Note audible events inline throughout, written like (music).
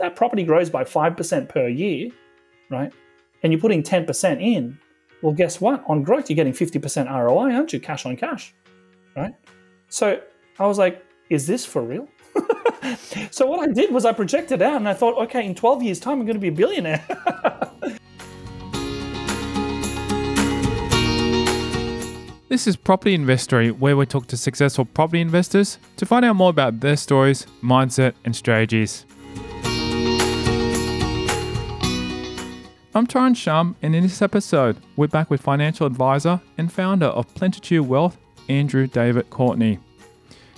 that property grows by 5% per year, right, and you're putting 10% in, well, guess what? On growth, you're getting 50% ROI, aren't you? Cash on cash, right? So I was like, is this for real? (laughs) so what I did was I projected out and I thought, okay, in 12 years' time, I'm going to be a billionaire. (laughs) This is Property Investory, where we talk to successful property investors to find out more about their stories, mindset, and strategies. I'm Tyron Shum, and in this episode, we're back with financial advisor and founder of Plenitude Wealth, Andrew David Courtney.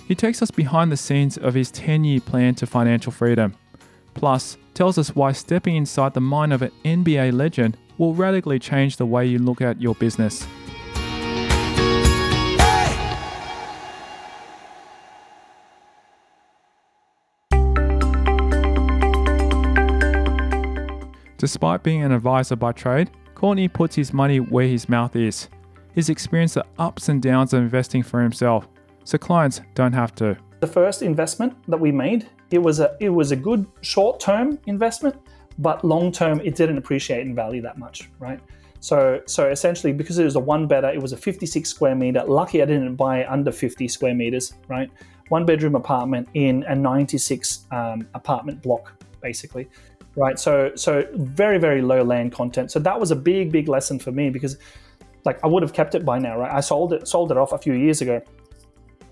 He takes us behind the scenes of his 10 year plan to financial freedom, plus, tells us why stepping inside the mind of an NBA legend will radically change the way you look at your business. Despite being an advisor by trade, Courtney puts his money where his mouth is. He's experienced the ups and downs of investing for himself, so clients don't have to. The first investment that we made, it was a it was a good short-term investment, but long-term it didn't appreciate in value that much, right? So so essentially because it was a one bedder, it was a 56 square meter. Lucky I didn't buy under 50 square meters, right? One bedroom apartment in a 96 um, apartment block, basically right? So so very very low land content. So that was a big big lesson for me because like I would have kept it by now, right? I sold it sold it off a few years ago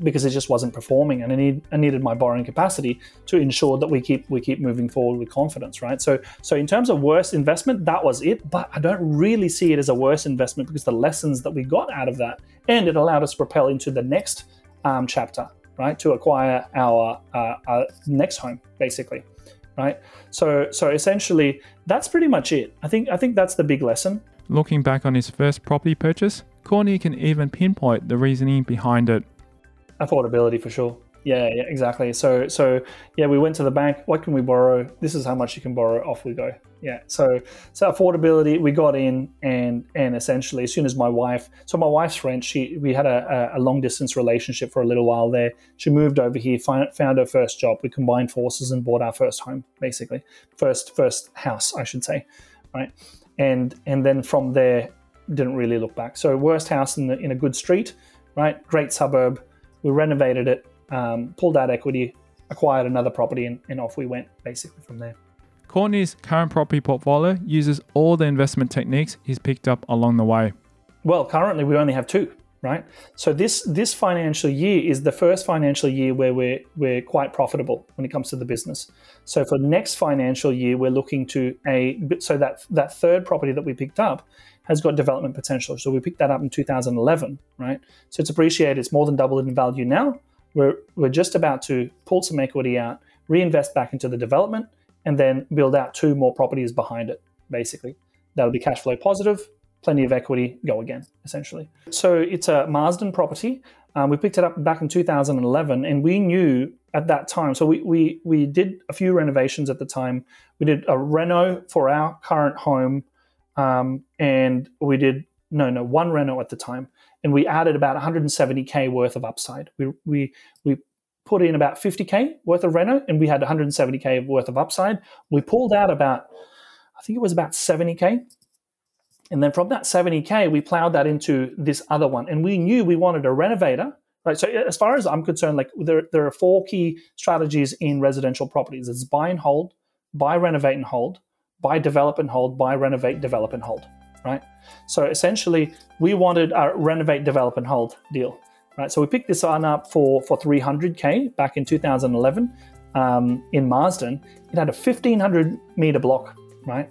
because it just wasn't performing, and I need I needed my borrowing capacity to ensure that we keep we keep moving forward with confidence, right? So so in terms of worst investment, that was it. But I don't really see it as a worst investment because the lessons that we got out of that, and it allowed us to propel into the next um, chapter, right? To acquire our, uh, our next home, basically right? So so essentially that's pretty much it. I think I think that's the big lesson. Looking back on his first property purchase, Courtney can even pinpoint the reasoning behind it. Affordability for sure. Yeah, yeah, exactly. So, so yeah, we went to the bank. What can we borrow? This is how much you can borrow. Off we go. Yeah. So, so affordability. We got in, and and essentially, as soon as my wife, so my wife's French. She we had a, a long distance relationship for a little while there. She moved over here, find, found her first job. We combined forces and bought our first home, basically, first first house, I should say, right? And and then from there, didn't really look back. So worst house in the, in a good street, right? Great suburb. We renovated it um, pulled out equity, acquired another property, and, and off we went basically from there. Courtney's current property portfolio uses all the investment techniques he's picked up along the way. Well, currently we only have two, right? So this this financial year is the first financial year where we're we're quite profitable when it comes to the business. So for next financial year, we're looking to a so that that third property that we picked up has got development potential. So we picked that up in 2011, right? So it's appreciated. It's more than doubled in value now. We're, we're just about to pull some equity out, reinvest back into the development, and then build out two more properties behind it, basically. That'll be cash flow positive, plenty of equity, go again, essentially. So it's a Marsden property. Um, we picked it up back in 2011, and we knew at that time. So we, we, we did a few renovations at the time. We did a reno for our current home, um, and we did, no, no, one reno at the time and we added about 170k worth of upside. We we we put in about 50k worth of reno, and we had 170k worth of upside. We pulled out about, I think it was about 70k, and then from that 70k, we plowed that into this other one, and we knew we wanted a renovator. Right. So as far as I'm concerned, like there, there are four key strategies in residential properties. It's buy and hold, buy, renovate and hold, buy, develop and hold, buy, renovate, develop and hold right? So essentially, we wanted a renovate, develop, and hold deal, right? So we picked this one up for for 300k back in 2011 um, in Marsden. It had a 1500 meter block, right?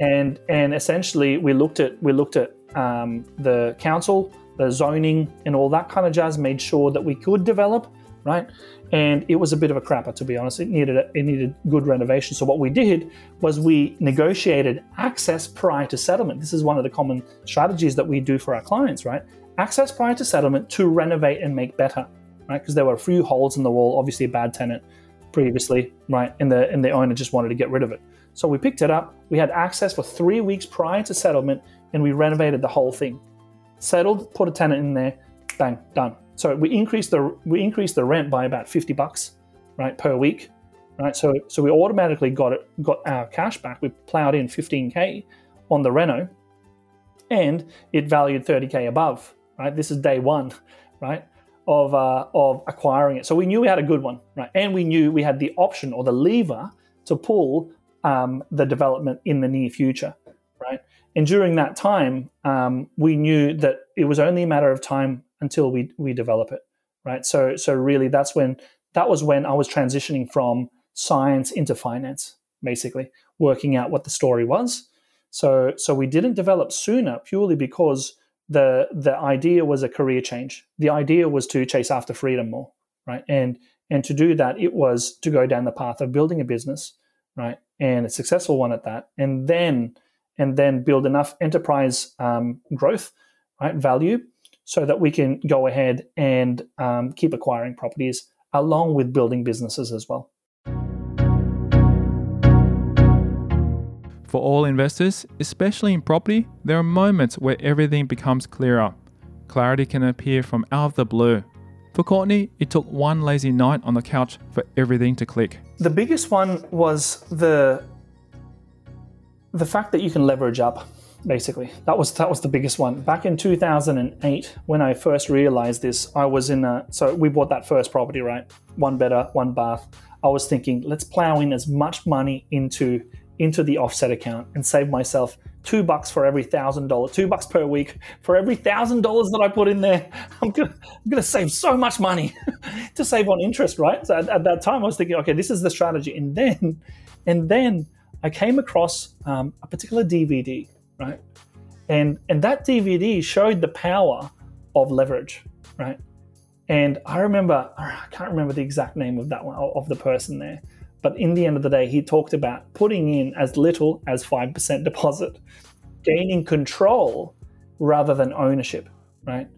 And and essentially, we looked at we looked at um, the council, the zoning, and all that kind of jazz. Made sure that we could develop, right? and it was a bit of a crapper to be honest. It needed a, it needed good renovation. So what we did was we negotiated access prior to settlement. This is one of the common strategies that we do for our clients, right? Access prior to settlement to renovate and make better, right? Because there were a few holes in the wall, obviously a bad tenant previously, right? And the and the owner just wanted to get rid of it. So we picked it up. We had access for three weeks prior to settlement, and we renovated the whole thing. Settled, put a tenant in there, bang, done so we increased the we increased the rent by about 50 bucks, right, per week. right? So so we automatically got it got our cash back. We plowed in 15k on the reno, and it valued 30k above. Right, this is day one, (laughs) right, of uh, of acquiring it. So we knew we had a good one, right, and we knew we had the option or the lever to pull um, the development in the near future, right. And during that time, um, we knew that it was only a matter of time until we we develop it, right? So so really, that's when that was when I was transitioning from science into finance, basically working out what the story was. So so we didn't develop sooner purely because the the idea was a career change. The idea was to chase after freedom more, right? And and to do that, it was to go down the path of building a business, right, and a successful one at that, and then and then build enough enterprise um, growth, right, value, so that we can go ahead and um, keep acquiring properties along with building businesses as well. For all investors, especially in property, there are moments where everything becomes clearer. Clarity can appear from out of the blue. For Courtney, it took one lazy night on the couch for everything to click. The biggest one was the the fact that you can leverage up basically. That was that was the biggest one. Back in 2008 when i first realized this i was in a so we bought that first property right? One better one bath. I was thinking let's plow in as much money into into the offset account and save myself two bucks for every thousand dollars two bucks per week for every thousand dollars that i put in there. (laughs) I'm gonna i'm gonna save so much money (laughs) to save on interest right? So at, at that time i was thinking okay this is the strategy. And then and then I came across um, a particular DVD, right? And and that DVD showed the power of leverage, right? And I remember I can't remember the exact name of that one of the person there, but in the end of the day, he talked about putting in as little as five percent deposit, gaining control rather than ownership, right?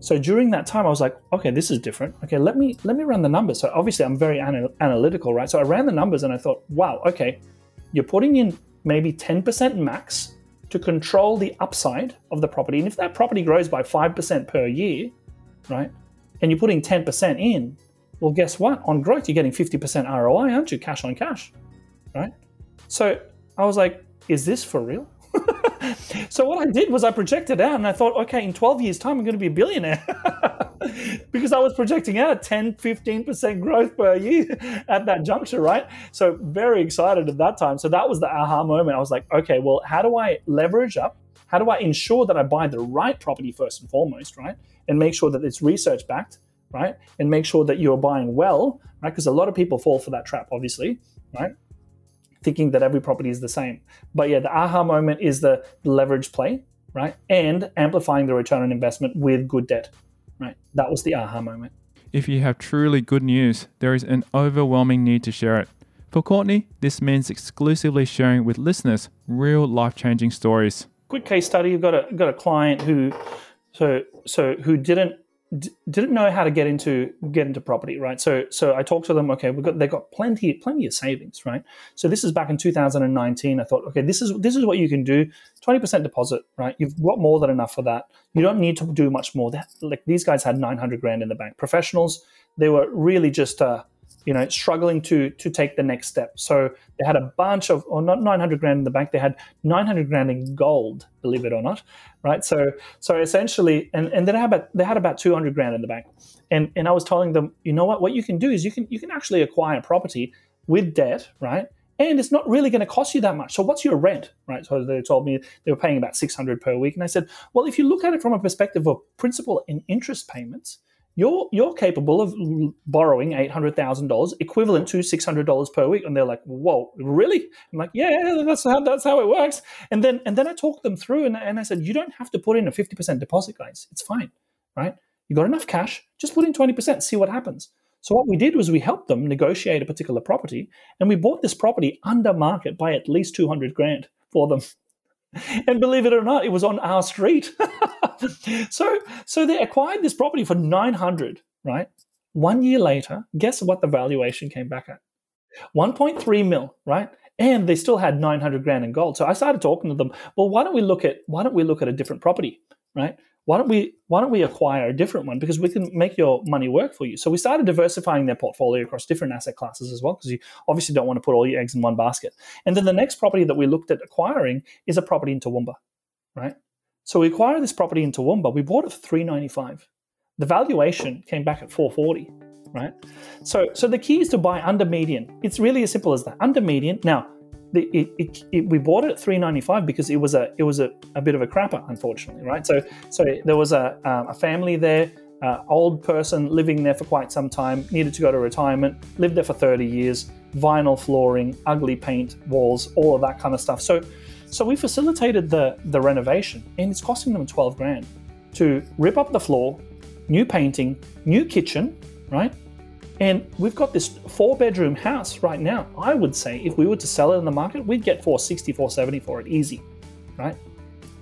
So during that time, I was like, okay, this is different. Okay, let me let me run the numbers. So obviously, I'm very anal- analytical, right? So I ran the numbers and I thought, wow, okay, you're putting in maybe 10% max to control the upside of the property. And if that property grows by 5% per year, right, and you're putting 10% in, well, guess what? On growth, you're getting 50% ROI, aren't you? Cash on cash, right? So I was like, is this for real? (laughs) so what I did was I projected out and I thought, okay, in 12 years' time, I'm going to be a billionaire. (laughs) because I was projecting out 10, 15% growth per year (laughs) at that juncture, right? So very excited at that time. So that was the aha moment. I was like, okay, well, how do I leverage up? How do I ensure that I buy the right property first and foremost, right? And make sure that it's research backed, right? And make sure that you're buying well, right? Because a lot of people fall for that trap, obviously, right? Thinking that every property is the same. But yeah, the aha moment is the leverage play, right? And amplifying the return on investment with good debt, right? That was the aha moment. If you have truly good news, there is an overwhelming need to share it. For Courtney, this means exclusively sharing with listeners real life changing stories. Quick case study: you've got a got a client who, so so who didn't d- didn't know how to get into get into property, right? So so I talked to them. Okay, we got they got plenty plenty of savings, right? So this is back in 2019. I thought, okay, this is this is what you can do. 20% deposit, right? You've got more than enough for that. You don't need to do much more. That like these guys had 900 grand in the bank. Professionals, they were really just uh, you know struggling to to take the next step so they had a bunch of or not 900 grand in the bank they had 900 grand in gold believe it or not right so so essentially and and then they had about they had about 200 grand in the bank and and i was telling them you know what what you can do is you can you can actually acquire property with debt right and it's not really going to cost you that much. So what's your rent, right? So they told me they were paying about 600 per week. And I said, well, if you look at it from a perspective of principal and interest payments, you're you're capable of borrowing eight hundred thousand dollars, equivalent to six hundred dollars per week. And they're like, "Whoa, really?" I'm like, "Yeah, that's how that's how it works." And then and then I talked them through, and, and I said, "You don't have to put in a fifty percent deposit, guys. It's fine, right? You got enough cash. Just put in twenty percent. See what happens." So what we did was we helped them negotiate a particular property, and we bought this property under market by at least two hundred grand for them. And believe it or not, it was on our street. (laughs) so so they acquired this property for 900, right? One year later, guess what the valuation came back at? 1.3 mil, right? And they still had 900 grand in gold. So I started talking to them. Well, why don't we look at why don't we look at a different property, right? Why don't we why don't we acquire a different one? Because we can make your money work for you. So we started diversifying their portfolio across different asset classes as well because you obviously don't want to put all your eggs in one basket. And then the next property that we looked at acquiring is a property in Toowoomba right? So we acquired this property in Toowoomba. We bought it for 395 the valuation came back at 440 right? So so the key is to buy under median. It's really as simple as that under median. Now it, it, it, we bought it at 395 because it was a it was a, a bit of a crapper unfortunately right? So so there was a, um, a family there uh, old person living there for quite some time needed to go to retirement lived there for 30 years vinyl flooring ugly paint walls all of that kind of stuff. So so we facilitated the the renovation and it's costing them 12 grand to rip up the floor new painting new kitchen right and we've got this four bedroom house right now. I would say if we were to sell it in the market, we'd get 460, 470 for it easy, right?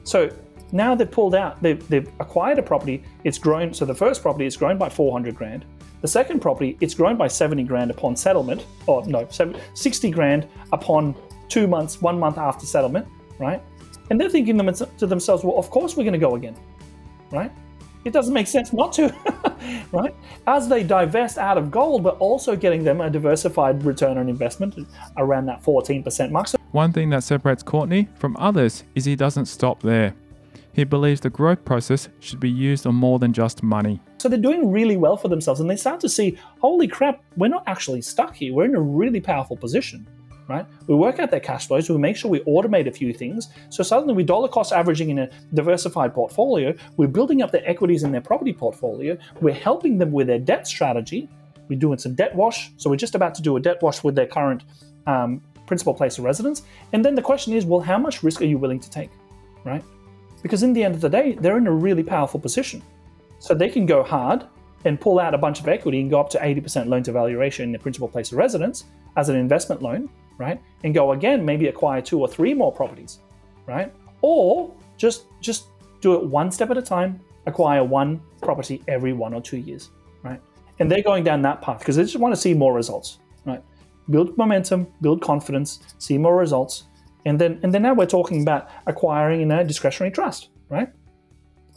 So now they've pulled out, they've, they've acquired a property, it's grown. So the first property is grown by 400 grand. The second property, it's grown by 70 grand upon settlement, or no, 60 grand upon two months, one month after settlement, right? And they're thinking to themselves, well, of course we're going to go again, right? It doesn't make sense not to, (laughs) right? As they divest out of gold, but also getting them a diversified return on investment around that 14% mark. So One thing that separates Courtney from others is he doesn't stop there. He believes the growth process should be used on more than just money. So they're doing really well for themselves and they start to see, holy crap, we're not actually stuck here. We're in a really powerful position right? We work out their cash flows, we make sure we automate a few things. So suddenly we're dollar cost averaging in a diversified portfolio, we're building up their equities in their property portfolio, we're helping them with their debt strategy. We're doing some debt wash. So we're just about to do a debt wash with their current um, principal place of residence. And then the question is, well, how much risk are you willing to take, right? Because in the end of the day, they're in a really powerful position. So they can go hard and pull out a bunch of equity and go up to 80% loan to value ratio in their principal place of residence as an investment loan right? And go again, maybe acquire two or three more properties, right? Or just just do it one step at a time, acquire one property every one or two years, right? And they're going down that path because they just want to see more results, right? Build momentum, build confidence, see more results, and then and then now we're talking about acquiring in a discretionary trust, right?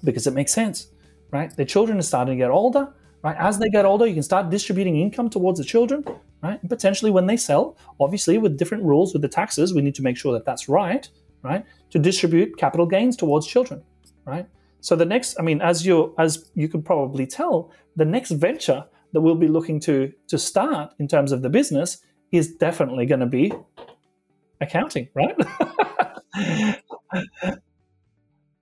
Because it makes sense, right? The children are starting to get older, right? As they get older, you can start distributing income towards the children, right? And potentially when they sell, obviously with different rules with the taxes, we need to make sure that that's right, right? To distribute capital gains towards children, right? So the next, I mean, as you as you could probably tell, the next venture that we'll be looking to to start in terms of the business is definitely going to be accounting, right? (laughs)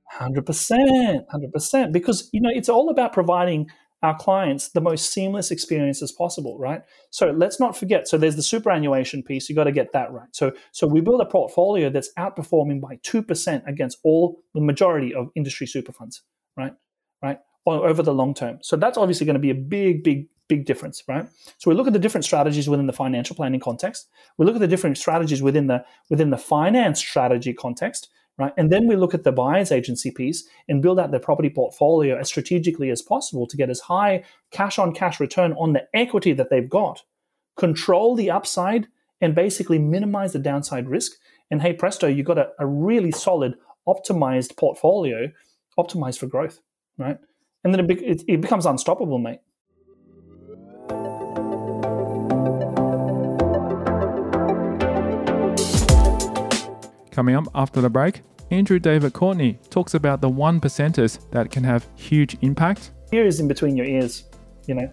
Hundred percent, hundred percent, because you know it's all about providing our clients the most seamless experience as possible, right? So let's not forget. So there's the superannuation piece. You got to get that right. So so we build a portfolio that's outperforming by two percent against all the majority of industry super funds, right? Right over the long term. So that's obviously going to be a big, big, big difference, right? So we look at the different strategies within the financial planning context. We look at the different strategies within the within the finance strategy context right? And then we look at the buyer's agency piece and build out their property portfolio as strategically as possible to get as high cash on cash return on the equity that they've got, control the upside, and basically minimize the downside risk. And hey, presto, you've got a, a really solid, optimized portfolio, optimized for growth, right? And then it, be- it, it becomes unstoppable, mate. Coming up after the break, Andrew David Courtney talks about the one percenters that can have huge impact. Fear is in between your ears, you know.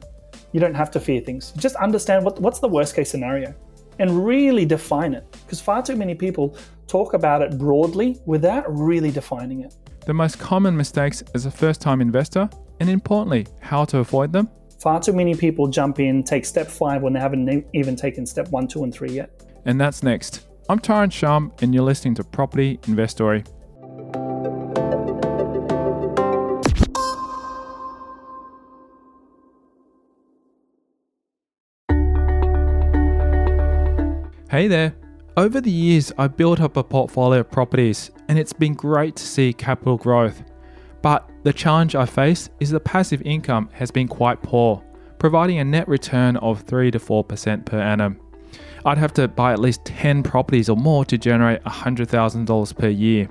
You don't have to fear things. Just understand what, what's the worst case scenario and really define it. Because far too many people talk about it broadly without really defining it. The most common mistakes as a first time investor, and importantly, how to avoid them. Far too many people jump in, take step five when they haven't even taken step one, two, and three yet. And that's next I'm Tyron Shum, and you're listening to Property Investory. Hey there. Over the years, I've built up a portfolio of properties, and it's been great to see capital growth. But the challenge I face is the passive income has been quite poor, providing a net return of 3 to 4% per annum. I'd have to buy at least 10 properties or more to generate $100,000 per year.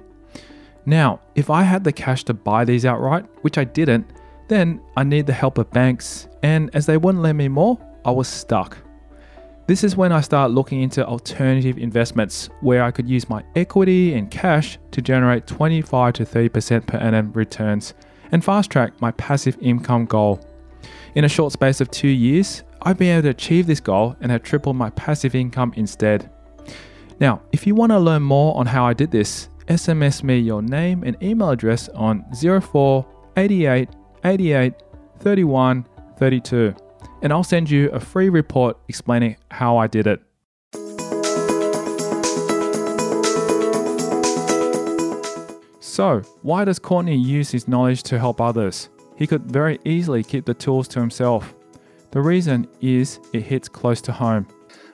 Now, if I had the cash to buy these outright, which I didn't, then I need the help of banks, and as they wouldn't lend me more, I was stuck. This is when I start looking into alternative investments where I could use my equity and cash to generate 25 to 30% per annum returns and fast track my passive income goal. In a short space of two years, I've been able to achieve this goal and have tripled my passive income instead. Now, if you want to learn more on how I did this, SMS me your name and email address on 04 88 88 31 32 and I'll send you a free report explaining how I did it. So, why does Courtney use his knowledge to help others? He could very easily keep the tools to himself. The reason is it hits close to home.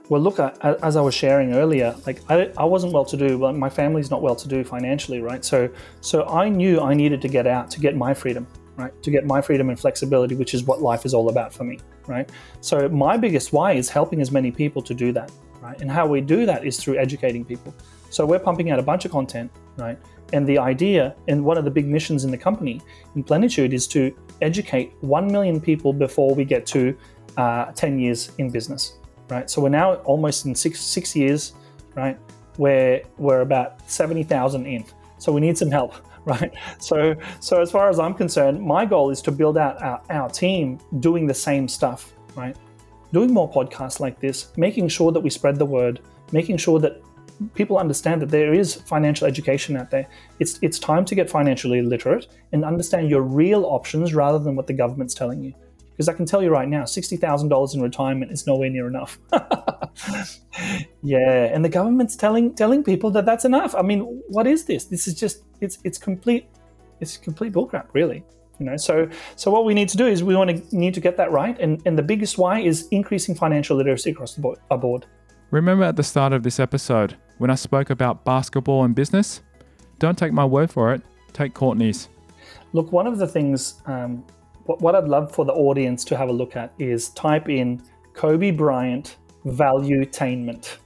Well, look, as I was sharing earlier, like I, wasn't well to do. Well, my family's not well to do financially, right? So, so I knew I needed to get out to get my freedom, right? To get my freedom and flexibility, which is what life is all about for me, right? So my biggest why is helping as many people to do that, right? And how we do that is through educating people. So we're pumping out a bunch of content, right? And the idea and one of the big missions in the company in Plenitude is to educate 1 million people before we get to uh, 10 years in business, right? So we're now almost in six, six years, right? Where we're about 70,000 in. So we need some help, (laughs) right? So, so as far as I'm concerned, my goal is to build out our, our team doing the same stuff, right? Doing more podcasts like this, making sure that we spread the word, making sure that people understand that there is financial education out there. It's it's time to get financially literate and understand your real options rather than what the government's telling you. Because I can tell you right now, sixty thousand dollars in retirement is nowhere near enough. (laughs) yeah, and the government's telling telling people that that's enough. I mean, what is this? This is just it's it's complete it's complete bullcrap, really. You know, so so what we need to do is we want to need to get that right, and and the biggest why is increasing financial literacy across the board. board. Remember at the start of this episode when I spoke about basketball and business? Don't take my word for it, take Courtney's. Look, one of the things, um, what, I'd love for the audience to have a look at is type in Kobe Bryant valuetainment.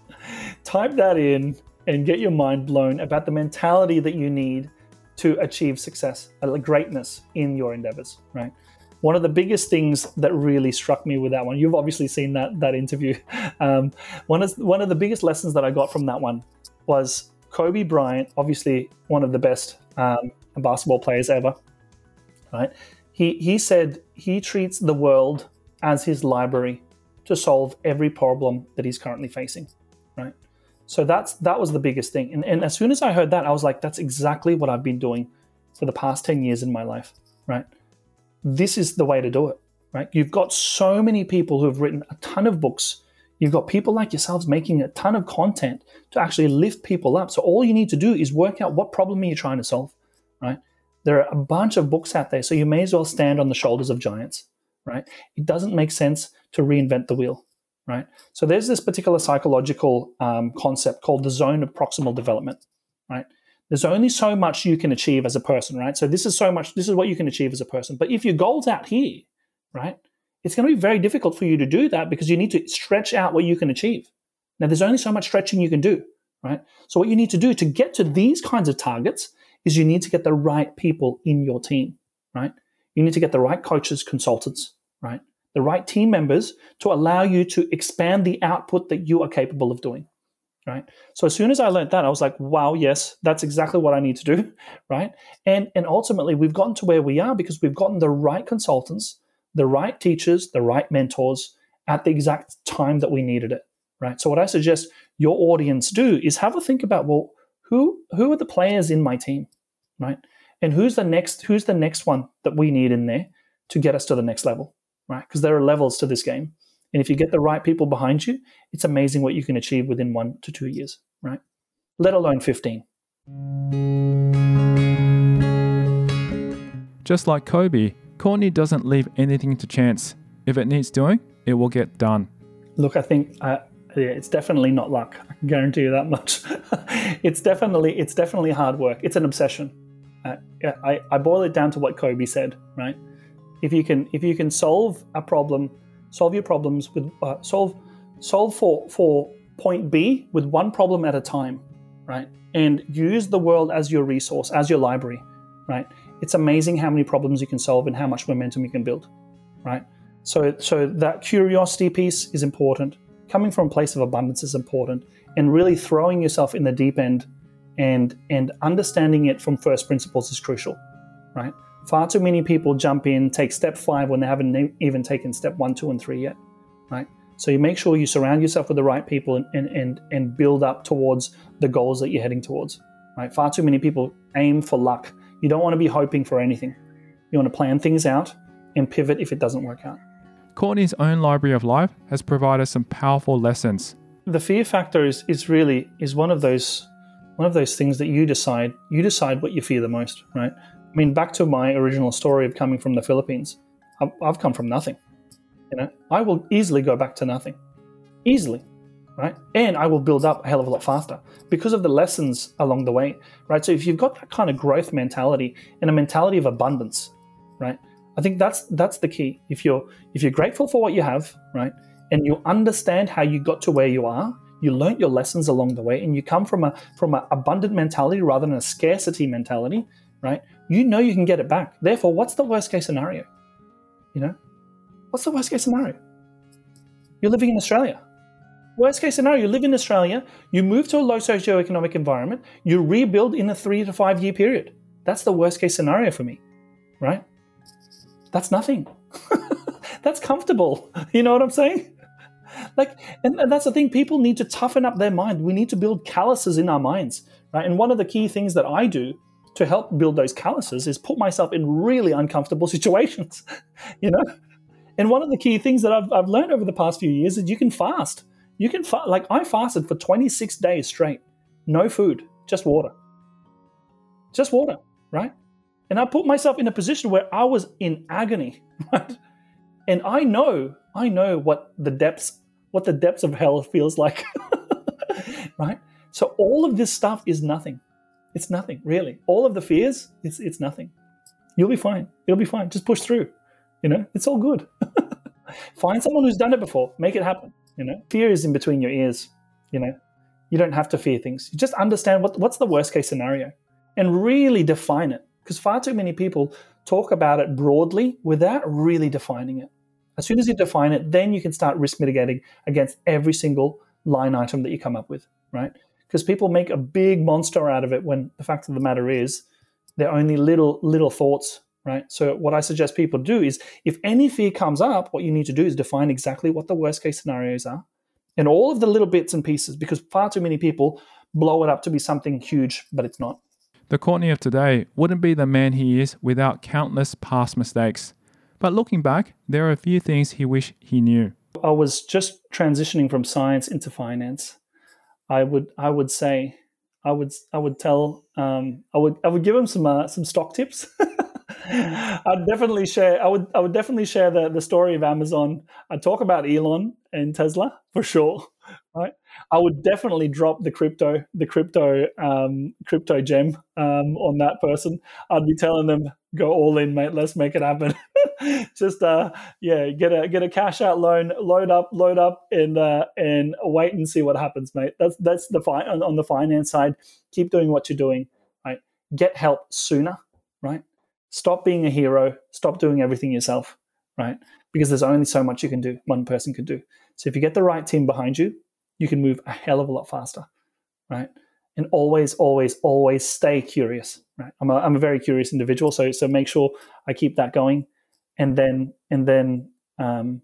(laughs) type that in and get your mind blown about the mentality that you need to achieve success, a greatness in your endeavors, right? One of the biggest things that really struck me with that one, you've obviously seen that that interview. (laughs) Um, one of one of the biggest lessons that I got from that one was Kobe Bryant, obviously one of the best um, basketball players ever. Right? He he said he treats the world as his library to solve every problem that he's currently facing. Right? So that's that was the biggest thing. And, and as soon as I heard that, I was like, that's exactly what I've been doing for the past 10 years in my life. Right? This is the way to do it, right? You've got so many people who have written a ton of books. You've got people like yourselves making a ton of content to actually lift people up. So all you need to do is work out what problem you're you trying to solve, right? There are a bunch of books out there, so you may as well stand on the shoulders of giants, right? It doesn't make sense to reinvent the wheel, right? So there's this particular psychological um, concept called the zone of proximal development, right? There's only so much you can achieve as a person, right? So this is so much, this is what you can achieve as a person. But if your goal's out here, right, it's going to be very difficult for you to do that because you need to stretch out what you can achieve. Now, there's only so much stretching you can do, right? So what you need to do to get to these kinds of targets is you need to get the right people in your team, right? You need to get the right coaches, consultants, right? The right team members to allow you to expand the output that you are capable of doing right? So as soon as i learned that i was like wow yes that's exactly what i need to do (laughs) right? And and ultimately we've gotten to where we are because we've gotten the right consultants the right teachers the right mentors at the exact time that we needed it right? So what i suggest your audience do is have a think about well who who are the players in my team right? And who's the next who's the next one that we need in there to get us to the next level right? Because there are levels to this game and if you get the right people behind you, it's amazing what you can achieve within one to two years, right? Let alone 15. Just like Kobe, Courtney doesn't leave anything to chance. If it needs doing, it will get done. Look, I think uh, yeah, it's definitely not luck. I can guarantee you that much. (laughs) it's definitely it's definitely hard work. It's an obsession. Uh, I, I boil it down to what Kobe said, right? If you can if you can solve a problem solve your problems with uh, solve solve for for point B with one problem at a time, right? And use the world as your resource, as your library, right? It's amazing how many problems you can solve and how much momentum you can build, right? So, so that curiosity piece is important. Coming from a place of abundance is important, and really throwing yourself in the deep end and and understanding it from first principles is crucial, right? Far too many people jump in, take step five when they haven't even taken step one, two, and three yet, right? So you make sure you surround yourself with the right people and, and, and, and build up towards the goals that you're heading towards. Right? Far too many people aim for luck. You don't want to be hoping for anything. You want to plan things out and pivot if it doesn't work out. Courtney's own library of life has provided some powerful lessons. The fear factor is, is really is one of those one of those things that you decide you decide what you fear the most, right? I mean, back to my original story of coming from the Philippines. I've, I've come from nothing. You know, I will easily go back to nothing, easily, right? And I will build up a hell of a lot faster because of the lessons along the way, right? So if you've got that kind of growth mentality and a mentality of abundance, right? I think that's that's the key. If you're if you're grateful for what you have, right, and you understand how you got to where you are, you learnt your lessons along the way, and you come from a from an abundant mentality rather than a scarcity mentality, right? You know you can get it back. Therefore, what's the worst case scenario? You know, What's the worst case scenario? You're living in Australia. Worst case scenario, you live in Australia, you move to a low socioeconomic environment, you rebuild in a three to five year period. That's the worst case scenario for me, right? That's nothing. (laughs) that's comfortable. (laughs) You know what I'm saying? Like, and, and that's the thing, people need to toughen up their mind. We need to build calluses in our minds, right? And one of the key things that I do to help build those calluses is put myself in really uncomfortable (laughs) situations, you know? And one of the key things that I've, I've learned over the past few years is you can fast. You can like I fasted for 26 days straight, no food, just water, just water, right? And I put myself in a position where I was in agony, (laughs) right? And I know, I know what the depths, what the depths of hell feels like, (laughs) right? So all of this stuff is nothing. It's nothing, really. All of the fears, it's it's nothing. You'll be fine. It'll be fine. Just push through. You know, it's all good. (laughs) Find someone who's done it before. Make it happen. You know, fear is in between your ears. You know, you don't have to fear things. You just understand what, what's the worst case scenario and really define it. Because far too many people talk about it broadly without really defining it. As soon as you define it, then you can start risk mitigating against every single line item that you come up with, right? Because people make a big monster out of it when the fact of the matter is they're only little little thoughts right? So what I suggest people do is if any fear comes up, what you need to do is define exactly what the worst case scenarios are and all of the little bits and pieces because far too many people blow it up to be something huge, but it's not. The Courtney of today wouldn't be the man he is without countless past mistakes. But looking back, there are a few things he wished he knew. I was just transitioning from science into finance. I would I would say I would I would tell um, I would I would give him some uh, some stock tips. (laughs) I'd definitely share. I would. I would definitely share the the story of Amazon. I'd talk about Elon and Tesla for sure. Right. I would definitely drop the crypto, the crypto, um, crypto gem um, on that person. I'd be telling them, go all in, mate. Let's make it happen. (laughs) Just uh, yeah, get a get a cash out loan, load up, load up, and uh, and wait and see what happens, mate. That's that's the fi- on, the finance side. Keep doing what you're doing. Right. Get help sooner. Right Stop being a hero. Stop doing everything yourself, right? Because there's only so much you can do, one person can do. So if you get the right team behind you, you can move a hell of a lot faster, right? And always, always, always stay curious, right? I'm a, I'm a very curious individual, so so make sure I keep that going, and then and then um,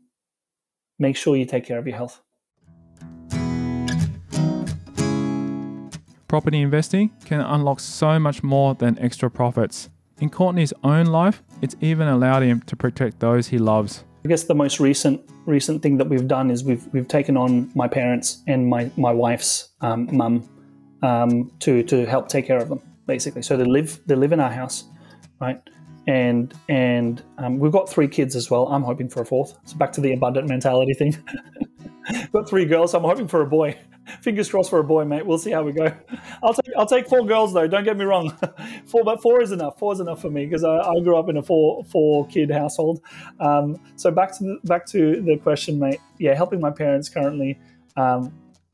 make sure you take care of your health. Property investing can unlock so much more than extra profits. In Courtney's own life, it's even allowed him to protect those he loves. I guess the most recent recent thing that we've done is we've we've taken on my parents and my my wife's um, mum um, to to help take care of them basically. So they live they live in our house, right? And and um, we've got three kids as well. I'm hoping for a fourth. So back to the abundant mentality thing. (laughs) got three girls. I'm hoping for a boy. (laughs) Fingers crossed for a boy, mate. We'll see how we go. (laughs) I'll take I'll take four girls though. Don't get me wrong. (laughs) four, but four is enough. Four is enough for me because I, I, grew up in a four four kid household. Um, so back to the, back to the question, mate. Yeah, helping my parents currently. Um,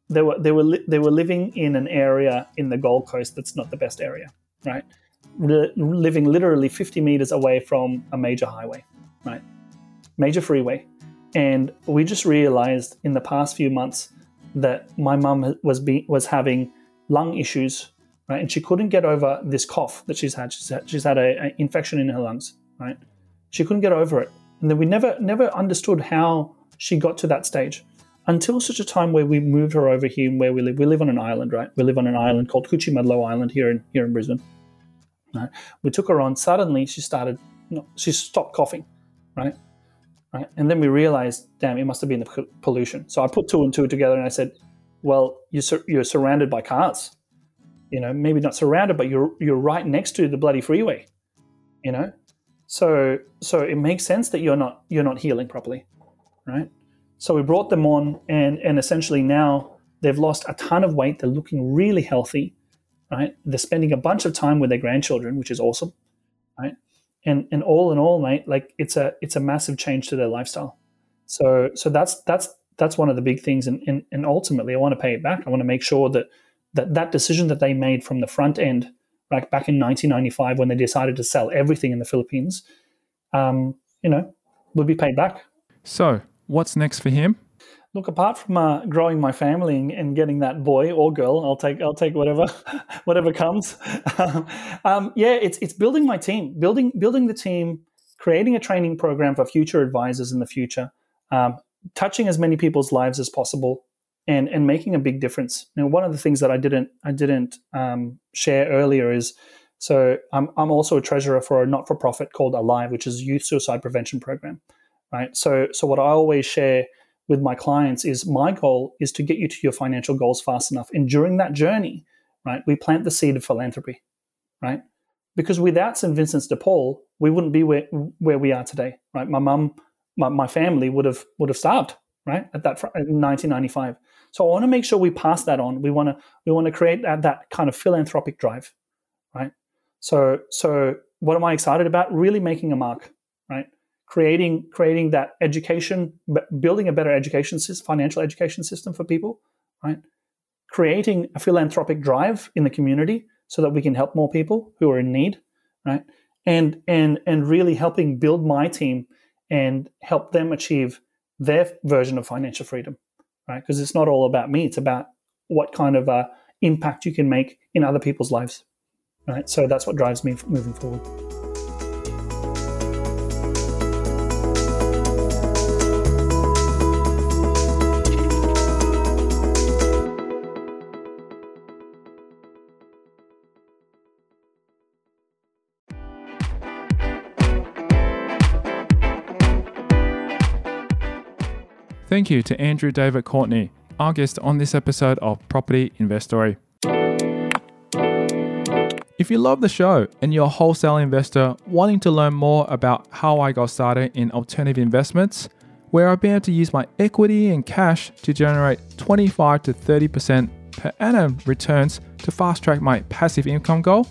they were they were li- they were living in an area in the Gold Coast that's not the best area, right? Li- living literally 50 meters away from a major highway, right? Major freeway, and we just realized in the past few months that my mum was be- was having lung issues, right? And she couldn't get over this cough that she's had. She's had, she's had an infection in her lungs, right? She couldn't get over it, and then we never never understood how she got to that stage until such a time where we moved her over here and where we live. We live on an island, right? We live on an island called Coochiemudlo Island here in here in Brisbane. Right? We took her on. Suddenly, she started. She stopped coughing, right? Right? And then we realized, damn, it must have been the pollution. So I put two and two together, and I said, well, you're sur- you're surrounded by cars. You know, maybe not surrounded, but you're you're right next to the bloody freeway. You know, so so it makes sense that you're not you're not healing properly, right? So we brought them on, and and essentially now they've lost a ton of weight. They're looking really healthy, right? They're spending a bunch of time with their grandchildren, which is awesome, right? And and all in all, mate, like it's a it's a massive change to their lifestyle. So so that's that's that's one of the big things, and and, and ultimately, I want to pay it back. I want to make sure that that that decision that they made from the front end, like back in 1995 when they decided to sell everything in the Philippines, um, you know, would be paid back. So What's next for him? Look, apart from uh, growing my family and getting that boy or girl, I'll take I'll take whatever (laughs) whatever comes. (laughs) um, yeah, it's it's building my team, building building the team, creating a training program for future advisors in the future, um, touching as many people's lives as possible, and and making a big difference. Now, one of the things that I didn't I didn't um, share earlier is so I'm I'm also a treasurer for a not for profit called Alive, which is a youth suicide prevention program right? So, so what I always share with my clients is my goal is to get you to your financial goals fast enough, and during that journey, right, we plant the seed of philanthropy, right? Because without St. Vincent's de Paul, we wouldn't be where where we are today, right? My mum, my, my family would have would have starved, right, at that in 1995. So I want to make sure we pass that on. We want to we want to create that, that kind of philanthropic drive, right? So so what am I excited about? Really making a mark? Creating creating that education, building a better education system, financial education system for people, right? Creating a philanthropic drive in the community so that we can help more people who are in need, right? And and and really helping build my team and help them achieve their version of financial freedom, right? Because it's not all about me; it's about what kind of uh, impact you can make in other people's lives, right? So that's what drives me moving forward. Thank you to Andrew David Courtney, our guest on this episode of Property Investory. If you love the show and you're a wholesale investor wanting to learn more about how I got started in alternative investments, where I've been able to use my equity and cash to generate 25 to 30% per annum returns to fast track my passive income goal,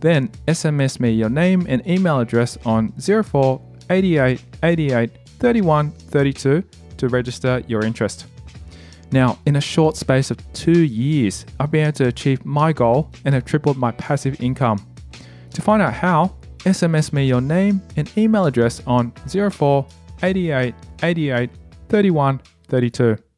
then SMS me your name and email address on 04 88 88 31 32 to register your interest. Now, in a short space of two years, I've been able to achieve my goal and have tripled my passive income. To find out how, SMS me your name and email address on 04 88 88 31 32.